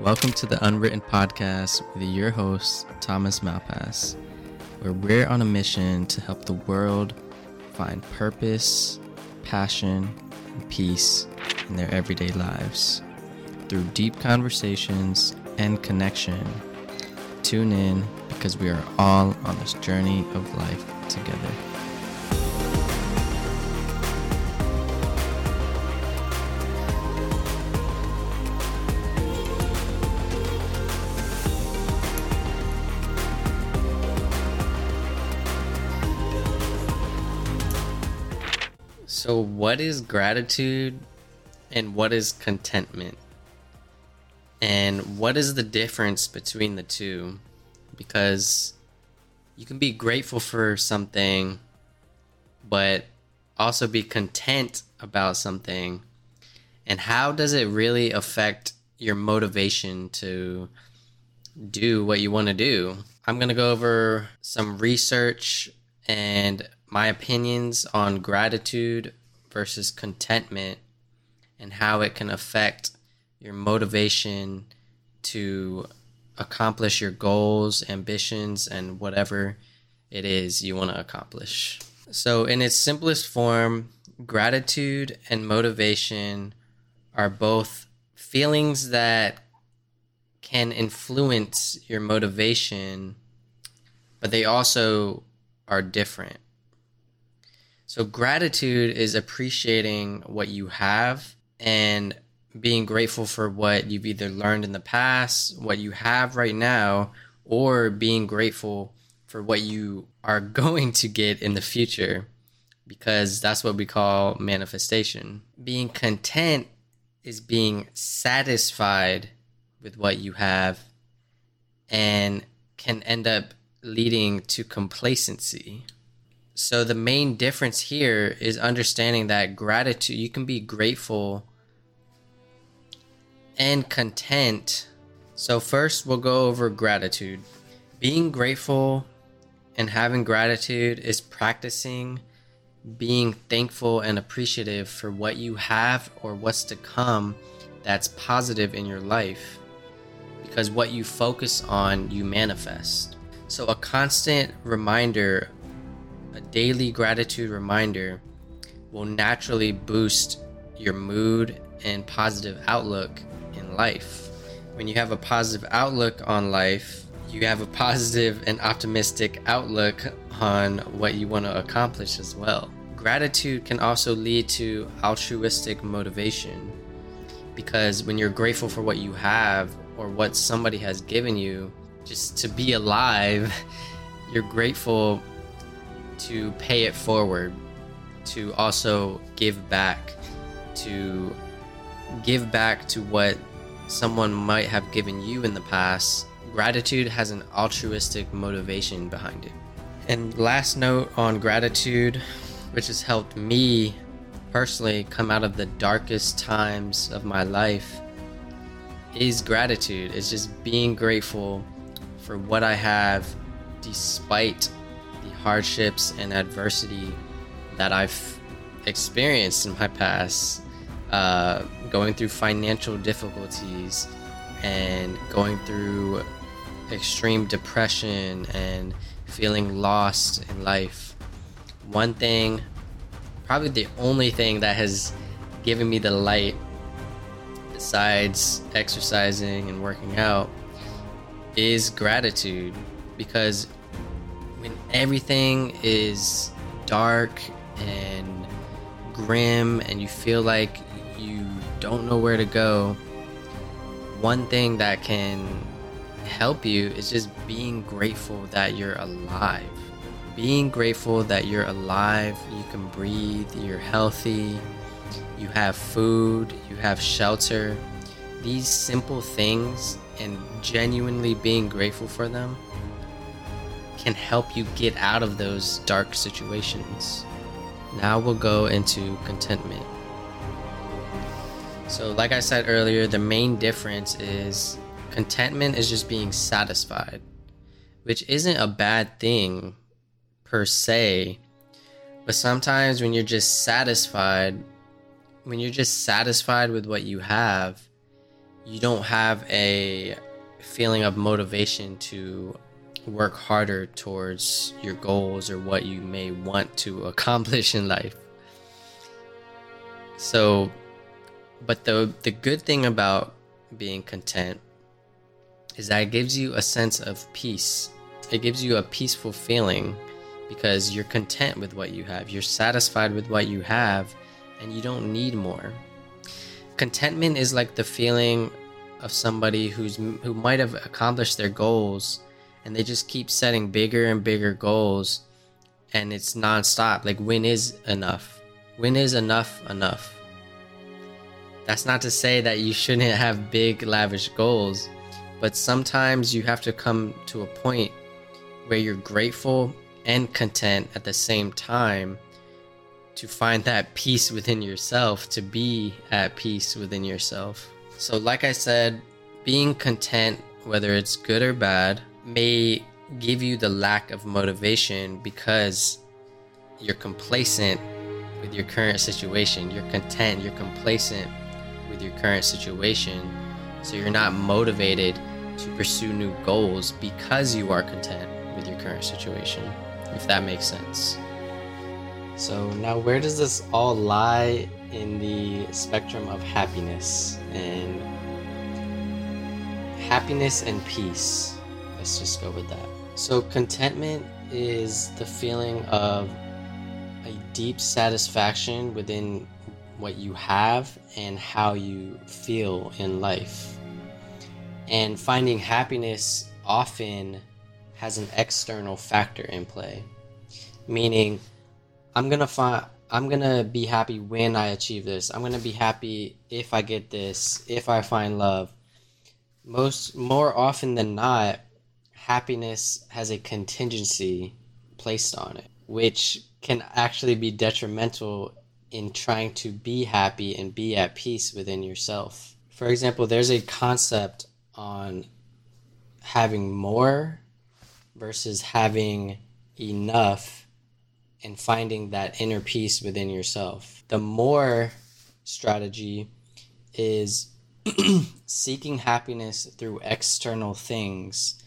Welcome to the Unwritten Podcast with your host, Thomas Malpass, where we're on a mission to help the world find purpose, passion, and peace in their everyday lives. Through deep conversations and connection, tune in because we are all on this journey of life together. So, what is gratitude and what is contentment? And what is the difference between the two? Because you can be grateful for something, but also be content about something. And how does it really affect your motivation to do what you want to do? I'm going to go over some research and my opinions on gratitude versus contentment and how it can affect your motivation to accomplish your goals, ambitions, and whatever it is you want to accomplish. So, in its simplest form, gratitude and motivation are both feelings that can influence your motivation, but they also are different. So, gratitude is appreciating what you have and being grateful for what you've either learned in the past, what you have right now, or being grateful for what you are going to get in the future, because that's what we call manifestation. Being content is being satisfied with what you have and can end up leading to complacency. So the main difference here is understanding that gratitude, you can be grateful and content. So first we'll go over gratitude. Being grateful and having gratitude is practicing being thankful and appreciative for what you have or what's to come that's positive in your life. Because what you focus on, you manifest. So, a constant reminder a daily gratitude reminder will naturally boost your mood and positive outlook in life. When you have a positive outlook on life, you have a positive and optimistic outlook on what you want to accomplish as well. Gratitude can also lead to altruistic motivation because when you're grateful for what you have or what somebody has given you, just to be alive, you're grateful to pay it forward, to also give back, to give back to what someone might have given you in the past. Gratitude has an altruistic motivation behind it. And last note on gratitude, which has helped me personally come out of the darkest times of my life, is gratitude. It's just being grateful for what I have despite hardships and adversity that I've experienced in my past, uh, going through financial difficulties and going through extreme depression and feeling lost in life. One thing, probably the only thing that has given me the light besides exercising and working out is gratitude because when everything is dark and grim and you feel like you don't know where to go, one thing that can help you is just being grateful that you're alive. Being grateful that you're alive, you can breathe, you're healthy, you have food, you have shelter. These simple things and genuinely being grateful for them can help you get out of those dark situations. Now we'll go into contentment. So, like I said earlier, the main difference is contentment is just being satisfied, which isn't a bad thing per se. But sometimes when you're just satisfied, when you're just satisfied with what you have, you don't have a feeling of motivation to work harder towards your goals or what you may want to accomplish in life. So, but the the good thing about being content is that it gives you a sense of peace. It gives you a peaceful feeling because you're content with what you have. You're satisfied with what you have and you don't need more. Contentment is like the feeling of somebody who's who might have accomplished their goals and they just keep setting bigger and bigger goals and it's nonstop. Like when is enough? When is enough enough? That's not to say that you shouldn't have big lavish goals, but sometimes you have to come to a point where you're grateful and content at the same time to find that peace within yourself, to be at peace within yourself. So, like I said, being content, whether it's good or bad, may give you the lack of motivation because you're complacent with your current situation. You're content, you're complacent with your current situation. So you're not motivated to pursue new goals because you are content with your current situation, if that makes sense. So, now where does this all lie in the spectrum of happiness and happiness and peace? Let's just go with that. So, contentment is the feeling of a deep satisfaction within what you have and how you feel in life. And finding happiness often has an external factor in play, meaning I'm gonna find I'm gonna be happy when I achieve this. I'm gonna be happy if I get this, if I find love. Most more often than not, happiness has a contingency placed on it, which can actually be detrimental in trying to be happy and be at peace within yourself. For example, there's a concept on having more versus having enough and finding that inner peace within yourself. The more strategy is seeking happiness through external things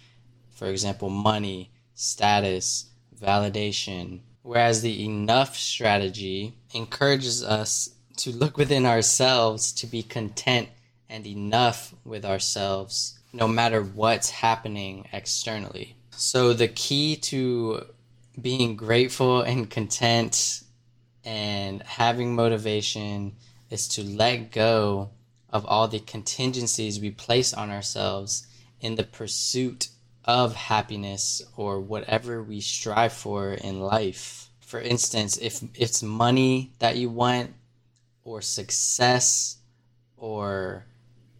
for example, money, status, validation. Whereas the enough strategy encourages us to look within ourselves to be content and enough with ourselves no matter what's happening externally. So, the key to being grateful and content and having motivation is to let go of all the contingencies we place on ourselves in the pursuit of happiness or whatever we strive for in life. For instance, if it's money that you want, or success, or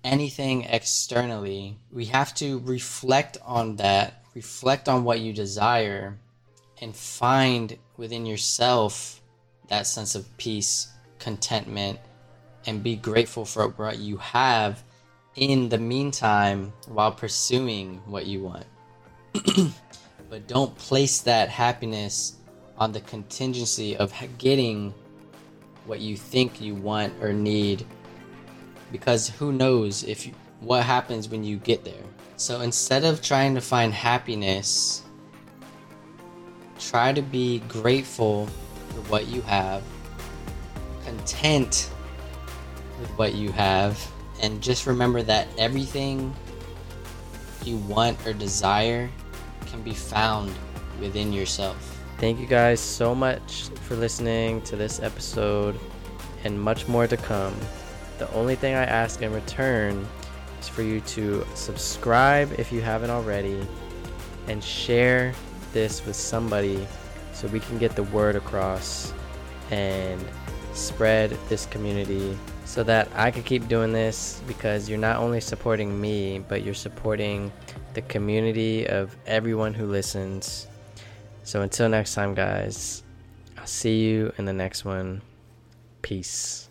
anything externally, we have to reflect on that, reflect on what you desire, and find within yourself that sense of peace, contentment, and be grateful for what you have in the meantime while pursuing what you want. but don't place that happiness on the contingency of getting what you think you want or need. Because who knows if you, what happens when you get there. So instead of trying to find happiness try to be grateful for what you have content with what you have and just remember that everything you want or desire can be found within yourself. Thank you guys so much for listening to this episode and much more to come. The only thing I ask in return is for you to subscribe if you haven't already and share this with somebody so we can get the word across and spread this community so that I can keep doing this because you're not only supporting me, but you're supporting the community of everyone who listens. So until next time, guys, I'll see you in the next one. Peace.